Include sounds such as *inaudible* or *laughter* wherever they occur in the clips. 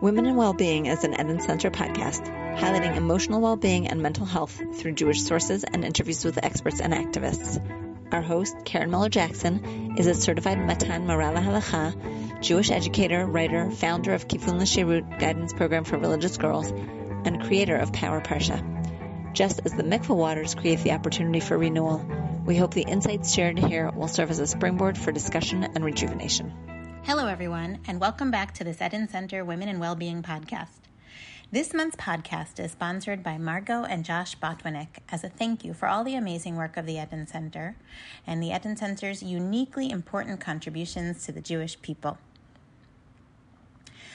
Women and Wellbeing is an Eden Center podcast highlighting emotional well-being and mental health through Jewish sources and interviews with experts and activists. Our host, Karen Miller Jackson, is a certified Matan Morala Halacha, Jewish educator, writer, founder of Kifun L'Shirut guidance program for religious girls, and creator of Power Parsha. Just as the mikveh waters create the opportunity for renewal, we hope the insights shared here will serve as a springboard for discussion and rejuvenation. Hello, everyone, and welcome back to the Eden Center Women in Wellbeing podcast. This month's podcast is sponsored by Margot and Josh Botwinick as a thank you for all the amazing work of the Eden Center and the Eden Center's uniquely important contributions to the Jewish people.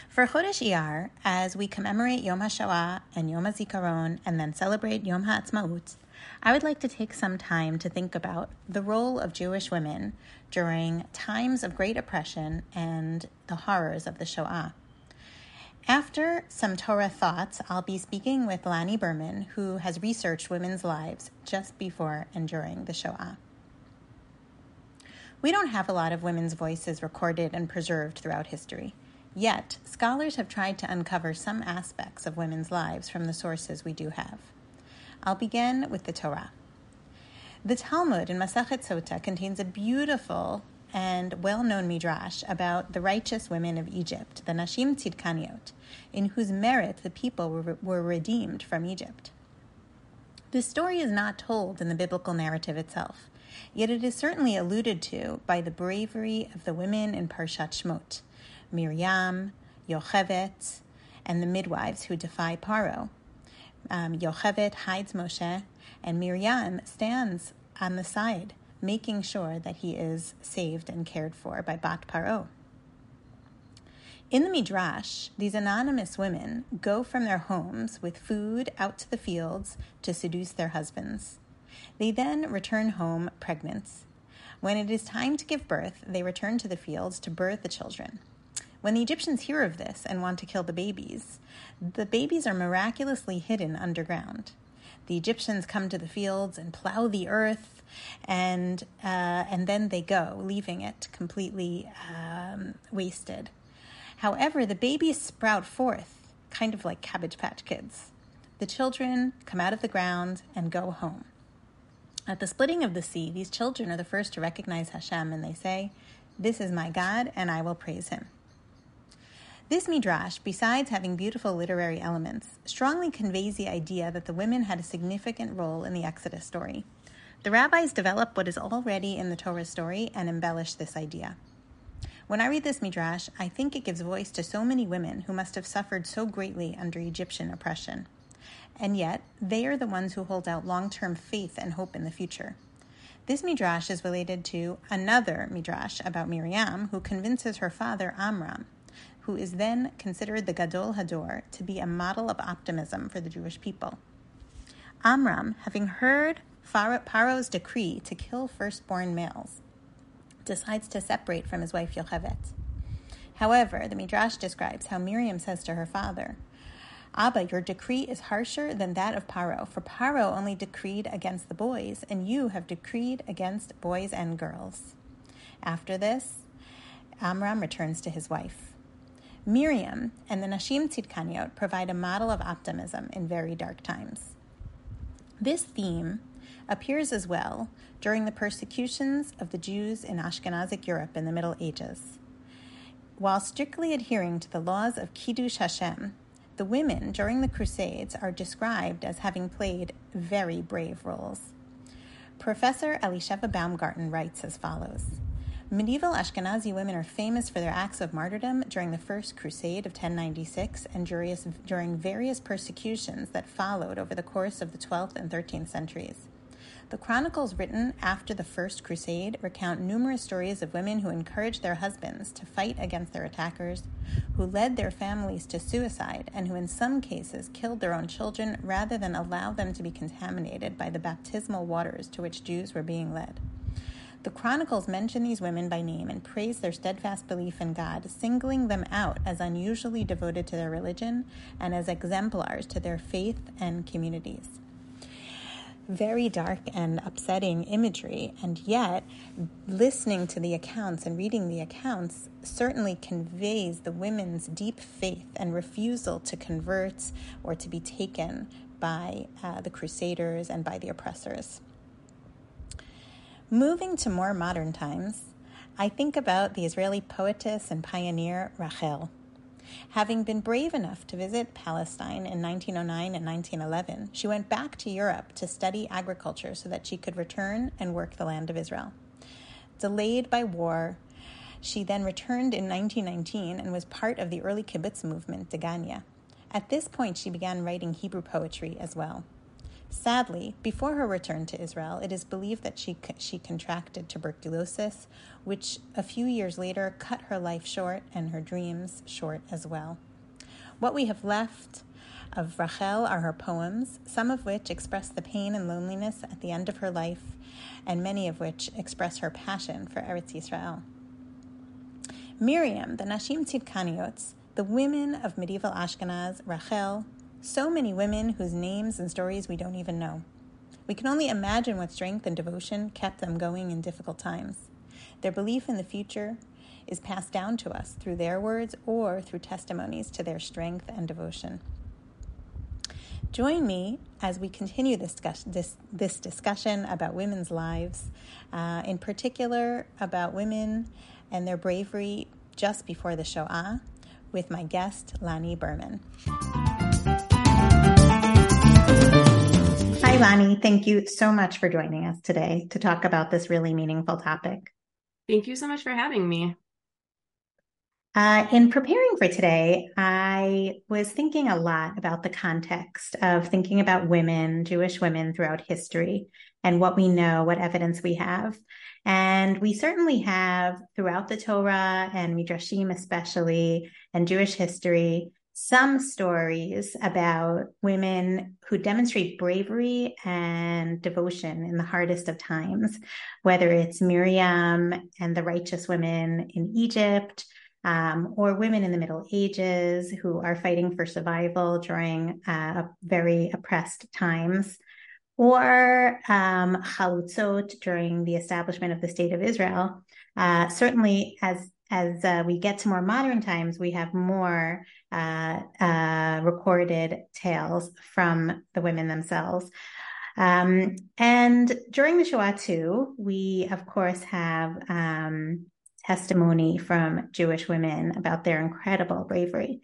For Chodesh Iyar, as we commemorate Yom HaShoah and Yom HaZikaron and then celebrate Yom HaAtzmaut, I would like to take some time to think about the role of Jewish women during times of great oppression and the horrors of the Shoah. After some Torah thoughts, I'll be speaking with Lani Berman, who has researched women's lives just before and during the Shoah. We don't have a lot of women's voices recorded and preserved throughout history. Yet, scholars have tried to uncover some aspects of women's lives from the sources we do have. I'll begin with the Torah. The Talmud in Masachet Sota contains a beautiful and well known midrash about the righteous women of Egypt, the Nashim Tzidkaniot, in whose merit the people were, were redeemed from Egypt. This story is not told in the biblical narrative itself, yet it is certainly alluded to by the bravery of the women in Parshat Shmot Miriam, Yocheved, and the midwives who defy Paro. Um, Yocheved hides Moshe, and Miriam stands on the side making sure that he is saved and cared for by Bat Paro. In the Midrash, these anonymous women go from their homes with food out to the fields to seduce their husbands. They then return home pregnant. When it is time to give birth, they return to the fields to birth the children. When the Egyptians hear of this and want to kill the babies, the babies are miraculously hidden underground. The Egyptians come to the fields and plow the earth and uh, and then they go, leaving it completely um, wasted. However, the babies sprout forth, kind of like Cabbage Patch Kids. The children come out of the ground and go home. At the splitting of the sea, these children are the first to recognize Hashem and they say, This is my God, and I will praise him. This midrash, besides having beautiful literary elements, strongly conveys the idea that the women had a significant role in the Exodus story. The rabbis develop what is already in the Torah story and embellish this idea. When I read this midrash, I think it gives voice to so many women who must have suffered so greatly under Egyptian oppression. And yet, they are the ones who hold out long term faith and hope in the future. This midrash is related to another midrash about Miriam, who convinces her father Amram, who is then considered the Gadol Hador, to be a model of optimism for the Jewish people. Amram, having heard Paro's decree to kill firstborn males, decides to separate from his wife Yocheved. However, the Midrash describes how Miriam says to her father, Abba, your decree is harsher than that of Paro, for Paro only decreed against the boys, and you have decreed against boys and girls. After this, Amram returns to his wife. Miriam and the Nashim Tzidkaniot provide a model of optimism in very dark times. This theme appears as well during the persecutions of the Jews in Ashkenazic Europe in the Middle Ages. While strictly adhering to the laws of Kiddush Hashem, the women during the Crusades are described as having played very brave roles. Professor Elisheva Baumgarten writes as follows Medieval Ashkenazi women are famous for their acts of martyrdom during the First Crusade of 1096 and during various persecutions that followed over the course of the 12th and 13th centuries. The chronicles written after the First Crusade recount numerous stories of women who encouraged their husbands to fight against their attackers, who led their families to suicide, and who in some cases killed their own children rather than allow them to be contaminated by the baptismal waters to which Jews were being led. The Chronicles mention these women by name and praise their steadfast belief in God, singling them out as unusually devoted to their religion and as exemplars to their faith and communities. very dark and upsetting imagery, and yet listening to the accounts and reading the accounts certainly conveys the women's deep faith and refusal to convert or to be taken by uh, the crusaders and by the oppressors. Moving to more modern times, I think about the Israeli poetess and pioneer Rachel. Having been brave enough to visit Palestine in 1909 and 1911, she went back to Europe to study agriculture so that she could return and work the land of Israel. Delayed by war, she then returned in 1919 and was part of the early kibbutz movement, Degania. At this point, she began writing Hebrew poetry as well. Sadly, before her return to Israel, it is believed that she, she contracted tuberculosis, which a few years later cut her life short and her dreams short as well. What we have left of Rachel are her poems, some of which express the pain and loneliness at the end of her life, and many of which express her passion for Eretz Yisrael. Miriam, the Nashim Tzidkaniot, the women of medieval Ashkenaz, Rachel, so many women whose names and stories we don't even know. We can only imagine what strength and devotion kept them going in difficult times. Their belief in the future is passed down to us through their words or through testimonies to their strength and devotion. Join me as we continue this, this, this discussion about women's lives, uh, in particular about women and their bravery just before the Shoah, with my guest, Lani Berman. Hi, Lani. Thank you so much for joining us today to talk about this really meaningful topic. Thank you so much for having me. Uh, in preparing for today, I was thinking a lot about the context of thinking about women, Jewish women throughout history, and what we know, what evidence we have. And we certainly have throughout the Torah and Midrashim, especially, and Jewish history, some stories about women who demonstrate bravery and devotion in the hardest of times, whether it's Miriam and the righteous women in Egypt. Um, or women in the Middle Ages who are fighting for survival during uh, very oppressed times, or um, chalutzot during the establishment of the state of Israel. Uh, certainly, as as uh, we get to more modern times, we have more uh, uh, recorded tales from the women themselves. Um, and during the Shoah, too, we, of course, have um, testimony from Jewish women about their incredible bravery.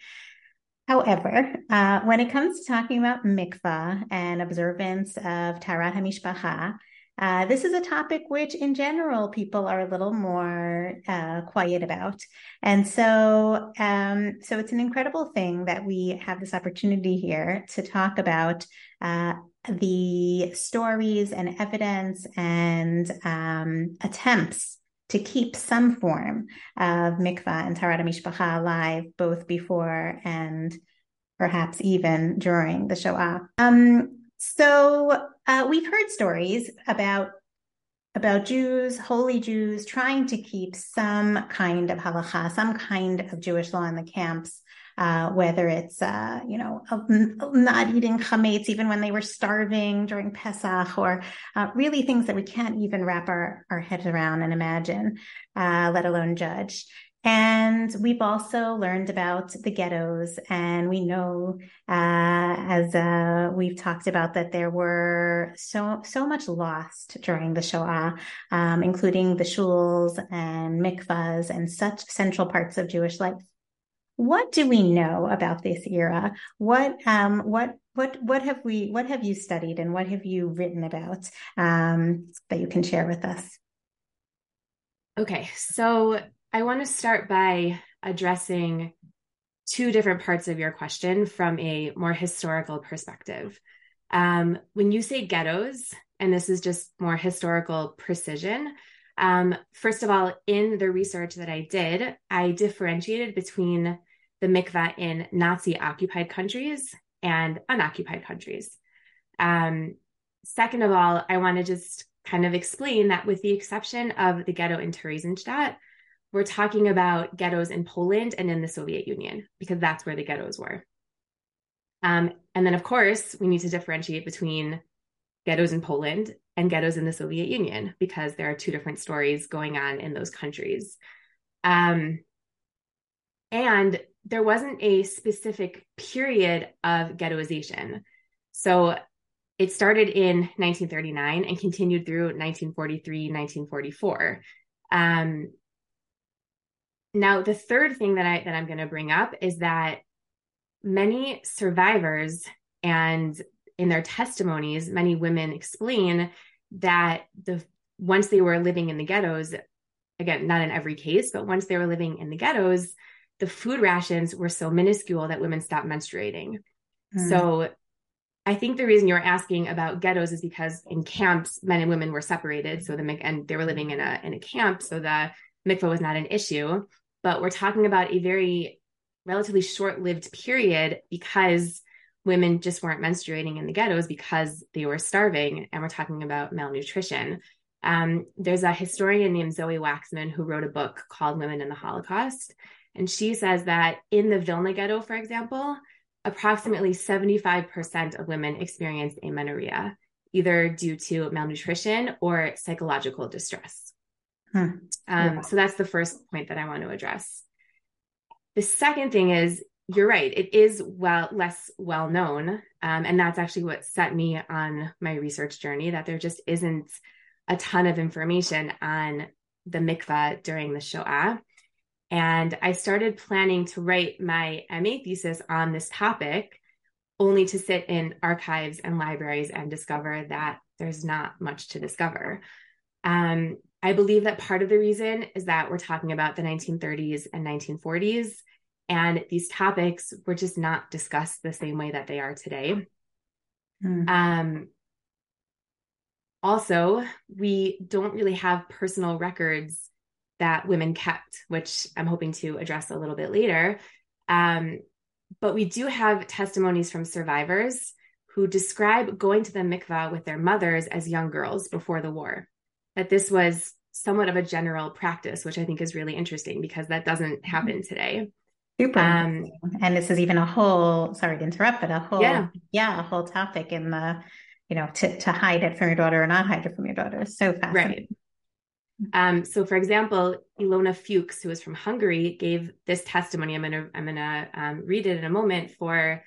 However, uh, when it comes to talking about mikvah and observance of Taharat HaMishpacha, uh, this is a topic which, in general, people are a little more uh, quiet about, and so um, so it's an incredible thing that we have this opportunity here to talk about uh, the stories and evidence and um, attempts to keep some form of mikvah and Taharat Mishpacha alive, both before and perhaps even during the Shoah. Um, so uh, we've heard stories about about Jews, holy Jews, trying to keep some kind of halacha, some kind of Jewish law in the camps, uh, whether it's uh, you know not eating chametz even when they were starving during Pesach, or uh, really things that we can't even wrap our our heads around and imagine, uh, let alone judge. And we've also learned about the ghettos, and we know, uh, as uh, we've talked about, that there were so so much lost during the Shoah, um, including the shuls and mikvahs and such central parts of Jewish life. What do we know about this era? What um, what what what have we what have you studied and what have you written about um, that you can share with us? Okay, so I want to start by addressing two different parts of your question from a more historical perspective. Um, when you say ghettos, and this is just more historical precision, um, first of all, in the research that I did, I differentiated between the mikvah in Nazi occupied countries and unoccupied countries. Um, second of all, I want to just kind of explain that with the exception of the ghetto in Theresienstadt, we're talking about ghettos in Poland and in the Soviet Union because that's where the ghettos were. Um, and then, of course, we need to differentiate between ghettos in Poland and ghettos in the Soviet Union because there are two different stories going on in those countries. Um, and there wasn't a specific period of ghettoization. So it started in 1939 and continued through 1943, 1944. Um, now, the third thing that I that I'm going to bring up is that many survivors and in their testimonies, many women explain that the once they were living in the ghettos, again, not in every case, but once they were living in the ghettos, the food rations were so minuscule that women stopped menstruating. Mm. So I think the reason you're asking about ghettos is because in camps, men and women were separated. So the and they were living in a in a camp, so the mikvah was not an issue. But we're talking about a very relatively short-lived period because women just weren't menstruating in the ghettos because they were starving, and we're talking about malnutrition. Um, there's a historian named Zoe Waxman who wrote a book called Women in the Holocaust, and she says that in the Vilna ghetto, for example, approximately 75% of women experienced amenorrhea, either due to malnutrition or psychological distress. Hmm. Um, So that's the first point that I want to address. The second thing is, you're right, it is well less well known. Um, and that's actually what set me on my research journey, that there just isn't a ton of information on the mikvah during the Shoah. And I started planning to write my MA thesis on this topic, only to sit in archives and libraries and discover that there's not much to discover. Um, I believe that part of the reason is that we're talking about the 1930s and 1940s, and these topics were just not discussed the same way that they are today. Mm. Um, also, we don't really have personal records that women kept, which I'm hoping to address a little bit later. Um, but we do have testimonies from survivors who describe going to the mikvah with their mothers as young girls before the war. That this was somewhat of a general practice, which I think is really interesting because that doesn't happen today. Super. Um, and this is even a whole, sorry to interrupt, but a whole, yeah, yeah a whole topic in the, you know, to, to hide it from your daughter or not hide it from your daughter. So fascinating. Right. Um, so, for example, Ilona Fuchs, who is from Hungary, gave this testimony. I'm gonna I'm gonna um, read it in a moment for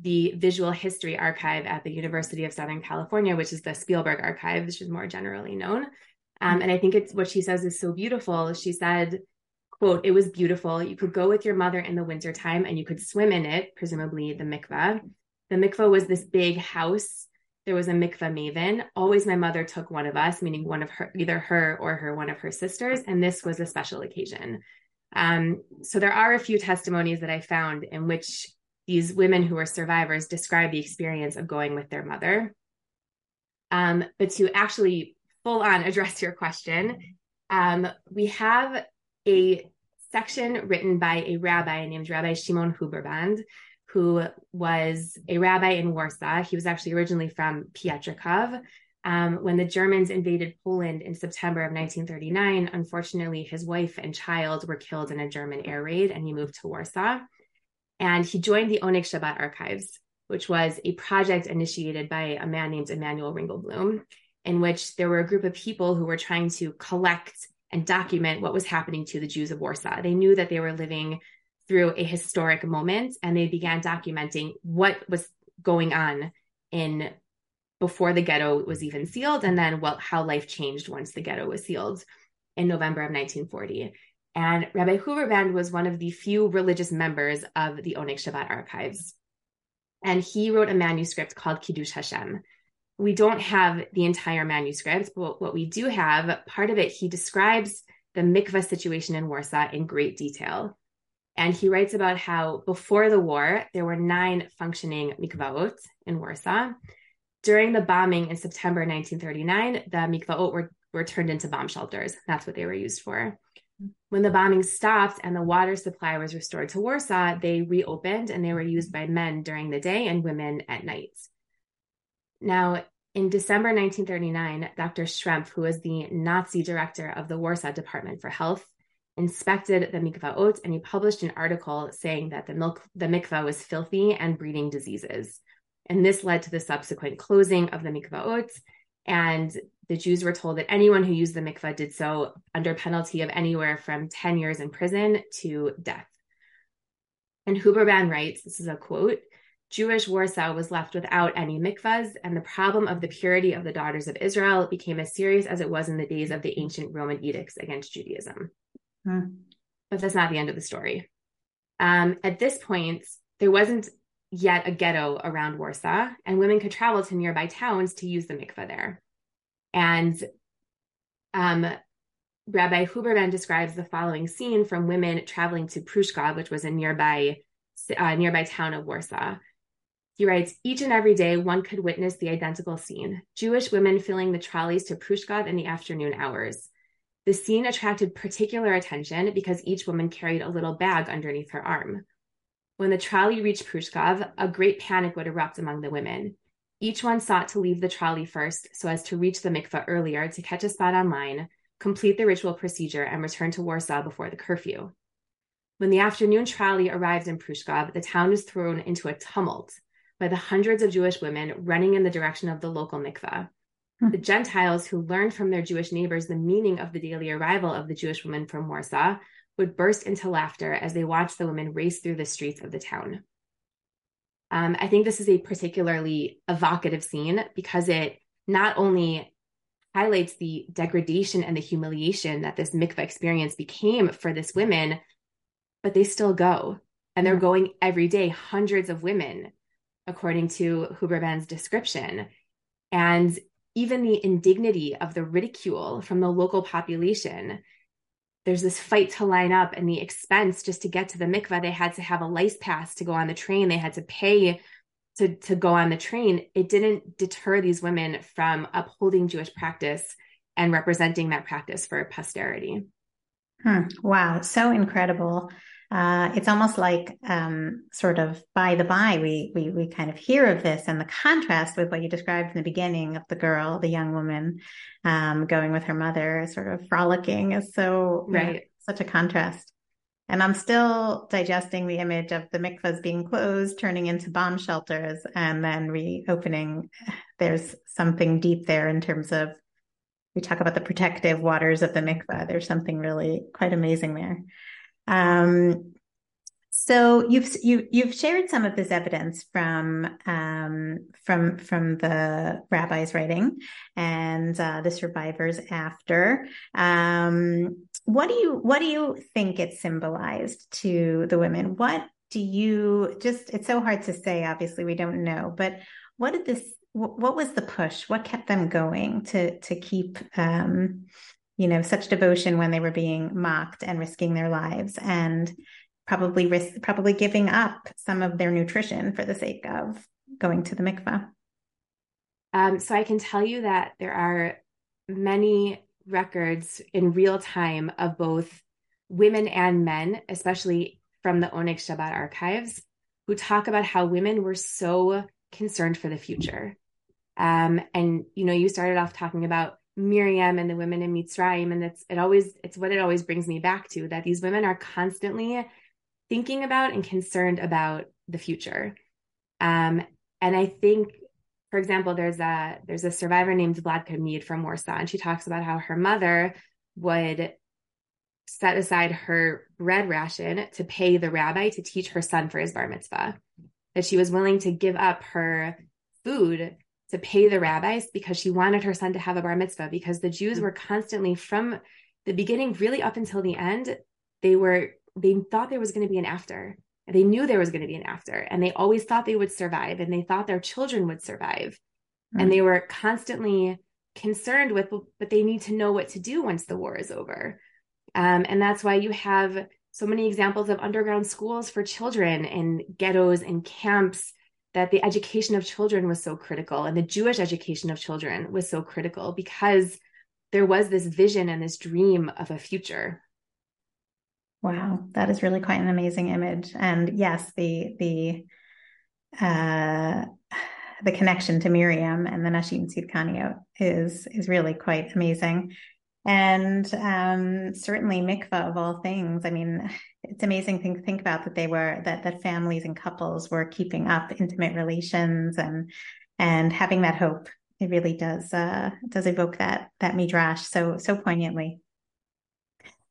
the Visual History Archive at the University of Southern California, which is the Spielberg Archive, which is more generally known. Um, and I think it's what she says is so beautiful. She said, "quote It was beautiful. You could go with your mother in the wintertime and you could swim in it, presumably the mikvah. The mikvah was this big house." there was a mikvah maven. Always my mother took one of us, meaning one of her, either her or her, one of her sisters. And this was a special occasion. Um, so there are a few testimonies that I found in which these women who were survivors describe the experience of going with their mother. Um, but to actually full on *laughs* address your question, um, we have a section written by a rabbi named Rabbi Shimon Huberband, who was a rabbi in Warsaw. He was actually originally from Piotrków. Um, when the Germans invaded Poland in September of 1939, unfortunately, his wife and child were killed in a German air raid, and he moved to Warsaw. And he joined the Oneg Shabbat Archives, which was a project initiated by a man named Emanuel Ringelblum, in which there were a group of people who were trying to collect and document what was happening to the Jews of Warsaw. They knew that they were living through a historic moment and they began documenting what was going on in before the ghetto was even sealed and then what how life changed once the ghetto was sealed in November of 1940. And Rabbi Huberband was one of the few religious members of the Oneg Shabbat archives. And he wrote a manuscript called Kiddush Hashem. We don't have the entire manuscript, but what we do have, part of it, he describes the mikvah situation in Warsaw in great detail. And he writes about how before the war, there were nine functioning mikvaot in Warsaw. During the bombing in September 1939, the mikvaot were, were turned into bomb shelters. That's what they were used for. When the bombing stopped and the water supply was restored to Warsaw, they reopened and they were used by men during the day and women at night. Now, in December 1939, Dr. Schrempf, who was the Nazi director of the Warsaw Department for Health, inspected the mikvaot and he published an article saying that the milk the mikvah was filthy and breeding diseases. And this led to the subsequent closing of the mikvaot. And the Jews were told that anyone who used the mikvah did so under penalty of anywhere from 10 years in prison to death. And Huberband writes this is a quote Jewish Warsaw was left without any mikvahs, and the problem of the purity of the daughters of Israel became as serious as it was in the days of the ancient Roman edicts against Judaism. Hmm. But that's not the end of the story. Um, at this point, there wasn't yet a ghetto around Warsaw, and women could travel to nearby towns to use the mikveh there. And um, Rabbi Huberband describes the following scene from women traveling to Prushkov, which was a nearby uh, nearby town of Warsaw. He writes, each and every day one could witness the identical scene Jewish women filling the trolleys to Prushkov in the afternoon hours. The scene attracted particular attention because each woman carried a little bag underneath her arm. When the trolley reached Prushkov, a great panic would erupt among the women. Each one sought to leave the trolley first so as to reach the mikveh earlier to catch a spot online, complete the ritual procedure, and return to Warsaw before the curfew. When the afternoon trolley arrived in Prushkov, the town was thrown into a tumult by the hundreds of Jewish women running in the direction of the local mikveh. Hmm. The Gentiles who learned from their Jewish neighbors the meaning of the daily arrival of the Jewish women from Warsaw would burst into laughter as they watched the women race through the streets of the town. Um, I think this is a particularly evocative scene because it not only highlights the degradation and the humiliation that this mikvah experience became for this women, but they still go and they're hmm. going every day, hundreds of women according to Huberband's description. And even the indignity of the ridicule from the local population. There's this fight to line up and the expense just to get to the mikvah. They had to have a lice pass to go on the train. They had to pay to, to go on the train. It didn't deter these women from upholding Jewish practice and representing that practice for posterity. Hmm. Wow, so incredible uh, it's almost like um, sort of by the by we, we we kind of hear of this and the contrast with what you described in the beginning of the girl the young woman um, going with her mother sort of frolicking is so right know, such a contrast. And i'm still digesting the image of the mikvahs being closed turning into bomb shelters and then reopening. There's something deep there in terms of we talk about the protective waters of the mikvah. There's something really quite amazing there um, so you've you, you've shared some of this evidence from um, from from the rabbi's writing and uh, the survivors after. Um, what do you what do you think it symbolized to the women? What do you just? It's so hard to say. Obviously, we don't know. But what did this? What was the push? What kept them going to to keep um, you know, such devotion when they were being mocked and risking their lives and probably risk, probably giving up some of their nutrition for the sake of going to the mikvah. Um, so I can tell you that there are many records in real time of both women and men, especially from the Oneg Shabbat archives, who talk about how women were so concerned for the future. Um, and you know, you started off talking about Miriam and the women in Mitzrayim. And it's it always it's what it always brings me back to that these women are constantly thinking about and concerned about the future. Um, and I think, for example, there's a there's a survivor named Vladka Meed from Warsaw, and she talks about how her mother would set aside her bread ration to pay the rabbi to teach her son for his bar mitzvah. That she was willing to give up her food to pay the rabbis because she wanted her son to have a bar mitzvah because the Jews were constantly from the beginning really up until the end they were they thought there was going to be an after. They knew there was going to be an after and they always thought they would survive and they thought their children would survive. Mm-hmm. and they were constantly concerned with but they need to know what to do once the war is over. Um, and that's why you have so many examples of underground schools for children and ghettos and camps that the education of children was so critical and the Jewish education of children was so critical because there was this vision and this dream of a future. Wow, that is really quite an amazing image. And yes, the the uh, the connection to Miriam and the Nashim Tzidkaniot is is really quite amazing. And um, certainly mikvah of all things. I mean, it's amazing to think about that they were that that families and couples were keeping up intimate relations and and having that hope. It really does uh, does evoke that that midrash so so poignantly.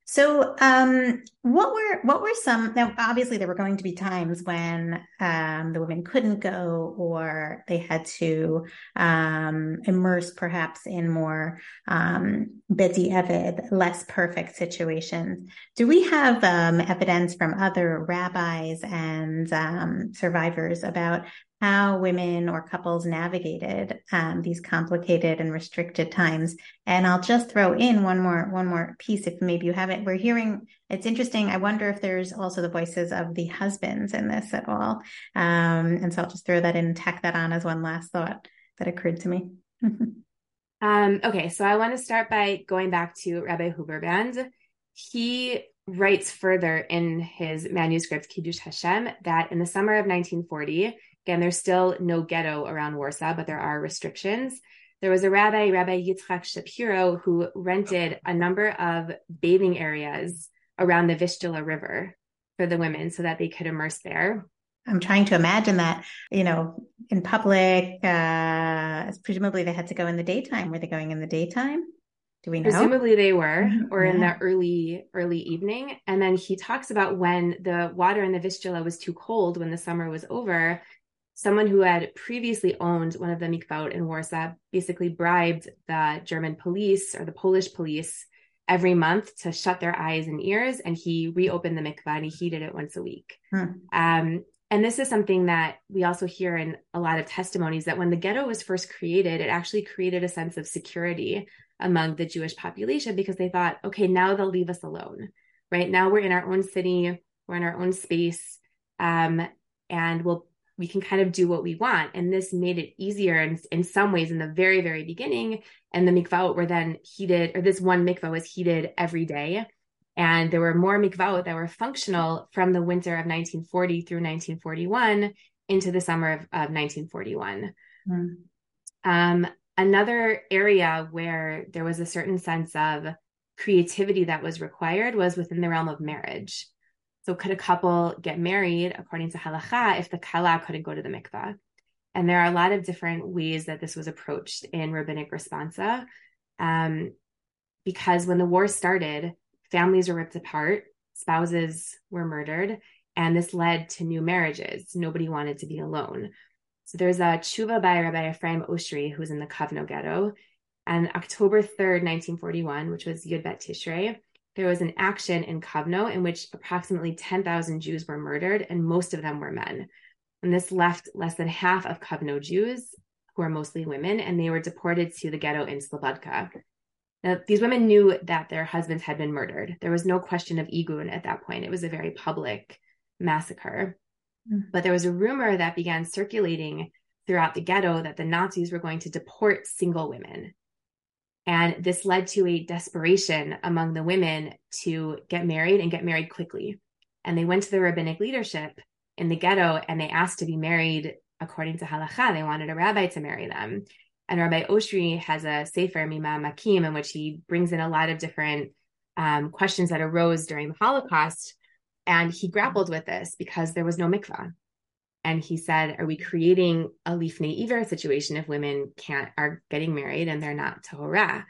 So, um, what were what were some? Now, obviously, there were going to be times when um, the women couldn't go, or they had to um, immerse, perhaps, in more um, b'di'evid, less perfect situations. Do we have um, evidence from other rabbis and um, survivors about how women or couples navigated um, these complicated and restricted times. And I'll just throw in one more one more piece if maybe you haven't. We're hearing it's interesting. I wonder if there's also the voices of the husbands in this at all. Um, and so I'll just throw that in and tack that on as one last thought that occurred to me. *laughs* um, okay, so I want to start by going back to Rabbi Huberband. He writes further in his manuscript Kiddush Hashem that in the summer of 1940 Again, there's still no ghetto around Warsaw, but there are restrictions. There was a rabbi, Rabbi Yitzchak Shapiro, who rented a number of bathing areas around the Vistula River for the women so that they could immerse there. I'm trying to imagine that, you know, in public, uh, presumably they had to go in the daytime. Were they going in the daytime? Do we know? Presumably they were, mm-hmm. or yeah. in the early, early evening. And then he talks about when the water in the Vistula was too cold, when the summer was over, someone who had previously owned one of the mikvaot in Warsaw basically bribed the German police or the Polish police every month to shut their eyes and ears, and he reopened the mikvah and he heated it once a week. Hmm. Um, and this is something that we also hear in a lot of testimonies that when the ghetto was first created, it actually created a sense of security among the Jewish population because they thought, okay, now they'll leave us alone, right? Now we're in our own city, we're in our own space, um, and we'll we can kind of do what we want. And this made it easier in, in some ways in the very, very beginning. And the mikvaot were then heated, or this one mikvah was heated every day. And there were more mikvaot that were functional from the winter of 1940 through 1941 into the summer of, of 1941. Mm. Um, another area where there was a certain sense of creativity that was required was within the realm of marriage. So could a couple get married according to halacha if the kala couldn't go to the mikvah? And there are a lot of different ways that this was approached in rabbinic responsa. Um, because when the war started, families were ripped apart, spouses were murdered, and this led to new marriages. Nobody wanted to be alone. So there's a tshuva by Rabbi Ephraim Oshry, who's in the Kovno ghetto. And October 3rd, 1941, which was Yud Bet Tishrei, there was an action in Kovno in which approximately 10,000 Jews were murdered, and most of them were men. And this left less than half of Kovno Jews, who are mostly women, and they were deported to the ghetto in Slobodka. Now, these women knew that their husbands had been murdered. There was no question of igun at that point. It was a very public massacre. Mm-hmm. But there was a rumor that began circulating throughout the ghetto that the Nazis were going to deport single women. And this led to a desperation among the women to get married and get married quickly. And they went to the rabbinic leadership in the ghetto and they asked to be married according to halacha. They wanted a rabbi to marry them. And Rabbi Oshry has a Sefer Mima'amakim in which he brings in a lot of different um, questions that arose during the Holocaust. And he grappled with this because there was no mikvah and he said, "Are we creating a lifnei iver situation if women can't are getting married and they're not tahora?"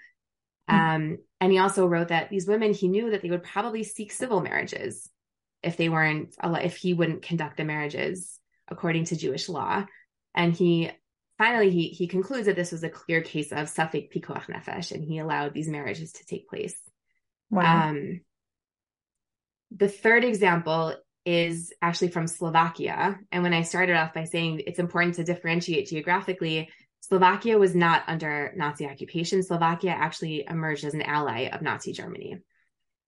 Mm-hmm. Um, and he also wrote that these women he knew that they would probably seek civil marriages if they weren't if he wouldn't conduct the marriages according to Jewish law. And he finally he he concludes that this was a clear case of safek pikuach nefesh, and he allowed these marriages to take place. Wow. Um, the third example is actually from Slovakia. And when I started off by saying it's important to differentiate geographically, Slovakia was not under Nazi occupation. Slovakia actually emerged as an ally of Nazi Germany.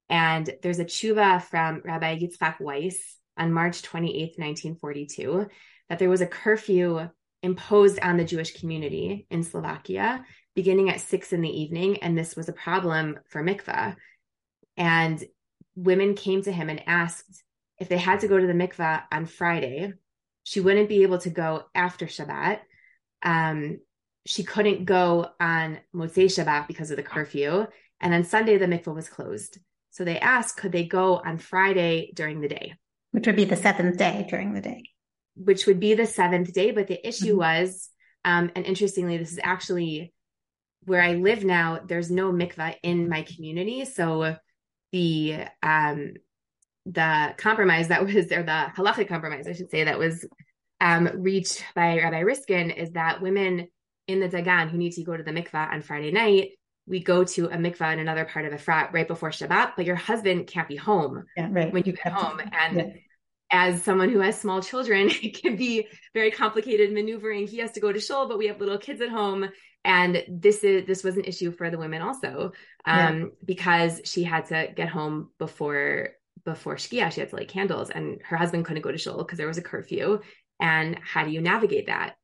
And there's a tshuva from Rabbi Yitzchak Weiss on March 28, 1942, that there was a curfew imposed on the Jewish community in Slovakia beginning at six in the evening. And this was a problem for mikvah. And women came to him and asked if they had to go to the mikvah on Friday, she wouldn't be able to go after Shabbat. Um, she couldn't go on Motzei Shabbat because of the curfew, And on Sunday, the mikvah was closed. So they asked, could they go on Friday during the day? Which would be the seventh day during the day. Which would be the seventh day. But the issue mm-hmm. was, um, and interestingly, this is actually where I live now, there's no mikvah in my community. So the um, the compromise that *laughs* was, or the halachic compromise, I should say, that was um, reached by Rabbi Riskin is that women in the Dagan who need to go to the mikvah on Friday night, we go to a mikvah in another part of Efrat right before Shabbat, but your husband can't be home yeah, right. when you, you get home. And yeah. as someone who has small children, *laughs* it can be very complicated maneuvering. He has to go to shul, but we have little kids at home. And this is this was an issue for the women also, um, yeah. because she had to get home before before Shkia. She had to light candles, and her husband couldn't go to shul because there was a curfew. And how do you navigate that?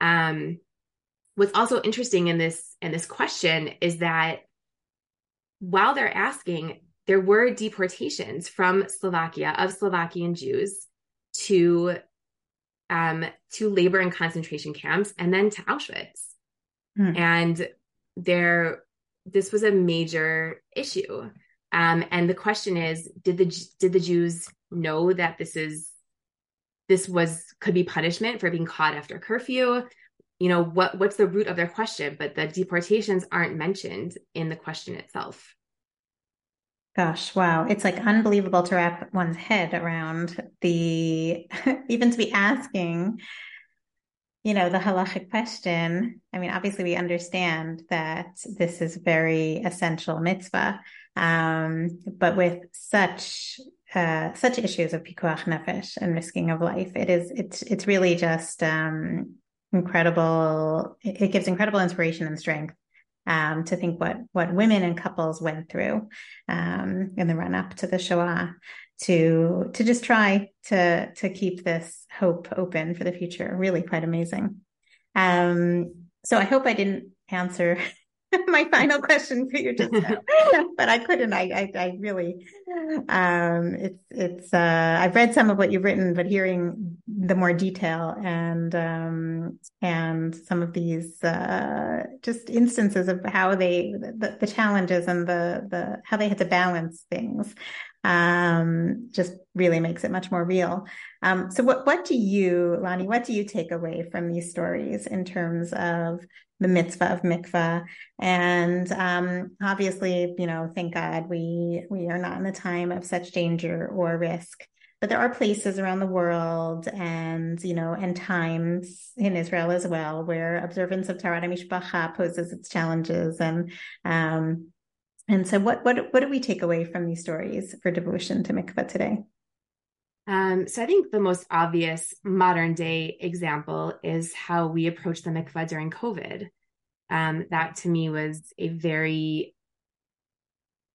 Um, what's also interesting in this in this question is that while they're asking there were deportations from Slovakia of Slovakian Jews to um, to labor and concentration camps and then to Auschwitz. Hmm. And there this was a major issue. Um, and the question is, did the did the Jews know that this is this was could be punishment for being caught after curfew? you know what what's the root of their question? But the deportations aren't mentioned in the question itself. Gosh wow. It's like unbelievable to wrap one's head around the *laughs* even to be asking you know the halachic question. I mean obviously we understand that this is very essential mitzvah um, but with such uh, such issues of pikuach nefesh and risking of life, it is it's it's really just um, incredible it gives incredible inspiration and strength um, to think what what women and couples went through um, in the run up to the Shoah to to just try to to keep this hope open for the future. Really quite amazing. Um, so I hope I didn't answer *laughs* *laughs* my final question for you just now, *laughs* but I couldn't. I, I, I really, um, it's, it's, uh, I've read some of what you've written, but hearing the more detail and, um, and some of these, uh, just instances of how they, the, the challenges and the, the, how they had to balance things, um, just really makes it much more real. Um, so what, what do you, Lani, what do you take away from these stories in terms of the mitzvah of mikvah. And um, obviously, you know, thank God we we are not in a time of such danger or risk. But there are places around the world and, you know, and times in Israel as well where observance of Taharat Mishpacha poses its challenges. And um, and so what what what do we take away from these stories for devotion to mikvah today? Um, so I think the most obvious modern day example is how we approach the mikvah during COVID. Um, that to me was a very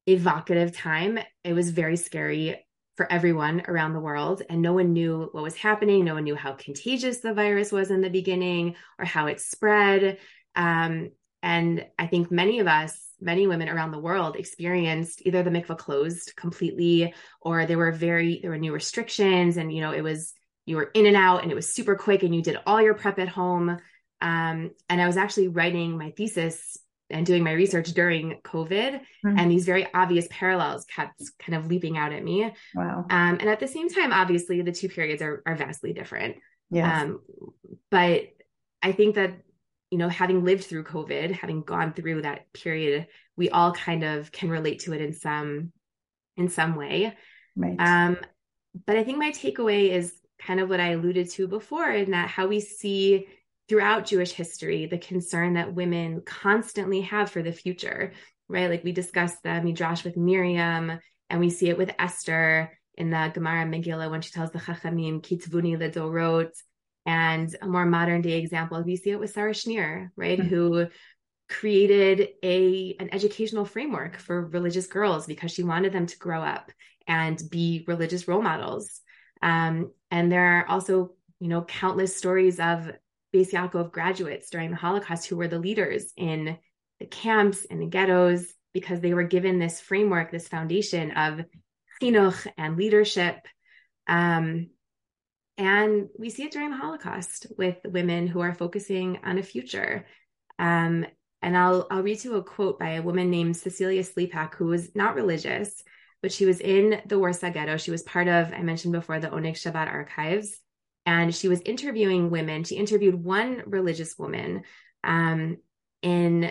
evocative time. It was very scary for everyone around the world, and no one knew what was happening. No one knew how contagious the virus was in the beginning or how it spread. Um, and I think many of us many women around the world experienced either the mikvah closed completely or there were very there were new restrictions and you know it was you were in and out and it was super quick and you did all your prep at home um, and i was actually writing my thesis and doing my research during covid mm-hmm. and these very obvious parallels kept kind of leaping out at me wow um, and at the same time obviously the two periods are, are vastly different yes. Um, but i think that you know, having lived through COVID, having gone through that period, we all kind of can relate to it in some in some way. Right. Um, but I think my takeaway is kind of what I alluded to before, in that how we see throughout Jewish history the concern that women constantly have for the future, right? Like we discussed the Midrash with Miriam, and we see it with Esther in the Gemara Megillah when she tells the Chachamim, Kitvuni Ledorot, and a more modern day example, we see it with Sarah Schenirer, right? Mm-hmm. Who created a an educational framework for religious girls because she wanted them to grow up and be religious role models. Um, and there are also, you know, countless stories of Beis Yaakov graduates during the Holocaust who were the leaders in the camps and the ghettos because they were given this framework, this foundation of chinuch and leadership. Um, and we see it during the Holocaust with women who are focusing on a future. Um, And I'll I'll read you a quote by a woman named Cecilia Slepak, who was not religious, but she was in the Warsaw Ghetto. She was part of, I mentioned before, the Oneg Shabbat archives. And she was interviewing women. She interviewed one religious woman um, in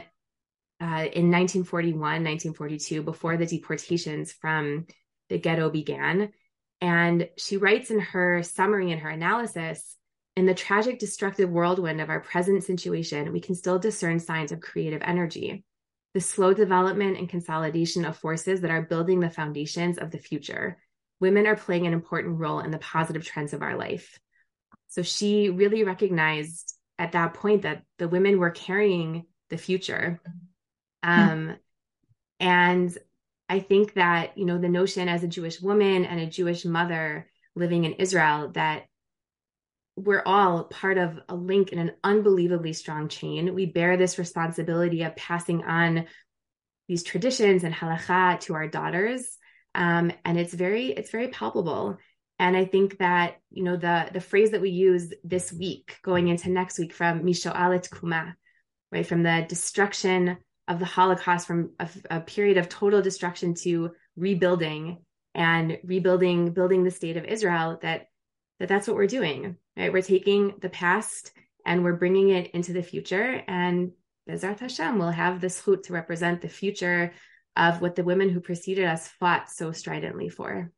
uh, in 1941, 1942, before the deportations from the ghetto began. And she writes in her summary and her analysis in the tragic, destructive whirlwind of our present situation, we can still discern signs of creative energy, the slow development and consolidation of forces that are building the foundations of the future. Women are playing an important role in the positive trends of our life. So she really recognized at that point that the women were carrying the future. Hmm. Um, and I think that, you know, the notion as a Jewish woman and a Jewish mother living in Israel that we're all part of a link in an unbelievably strong chain. We bear this responsibility of passing on these traditions and halacha to our daughters. Um, and it's very, it's very palpable. And I think that, you know, the the phrase that we use this week, going into next week from MiShoah LeTkumah, right, from the destruction of the Holocaust, from a, a period of total destruction to rebuilding and rebuilding, building the state of Israel, that that that's what we're doing right? We're taking the past and we're bringing it into the future. And Bezrat Hashem will have this zechut to represent the future of what the women who preceded us fought so stridently for.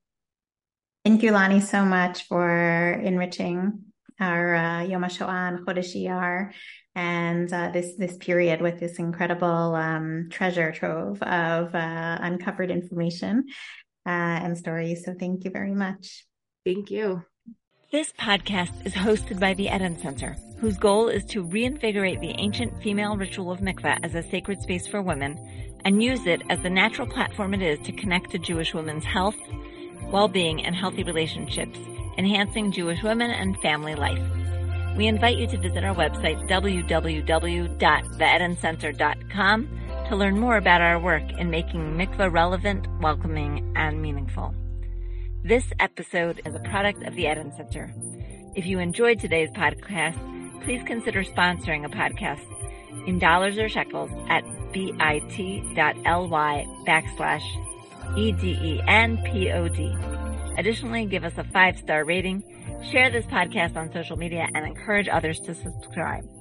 Thank you, Lani, so much for enriching our uh, Yom HaShoah and Chodesh Iyar and uh, this this period with this incredible um, treasure trove of uh, uncovered information uh, and stories. So thank you very much. Thank you. This podcast is hosted by the Eden Center, whose goal is to reinvigorate the ancient female ritual of mikveh as a sacred space for women and use it as the natural platform it is to connect to Jewish women's health, well-being, and healthy relationships, enhancing Jewish women and family life. We invite you to visit our website, www.theedencenter.com, to learn more about our work in making mikveh relevant, welcoming, and meaningful. This episode is a product of the Eden Center. If you enjoyed today's podcast, please consider sponsoring a podcast in dollars or shekels at bit.ly backslash E-D-E-N-P-O-D. Additionally, give us a five-star rating, share this podcast on social media, and encourage others to subscribe.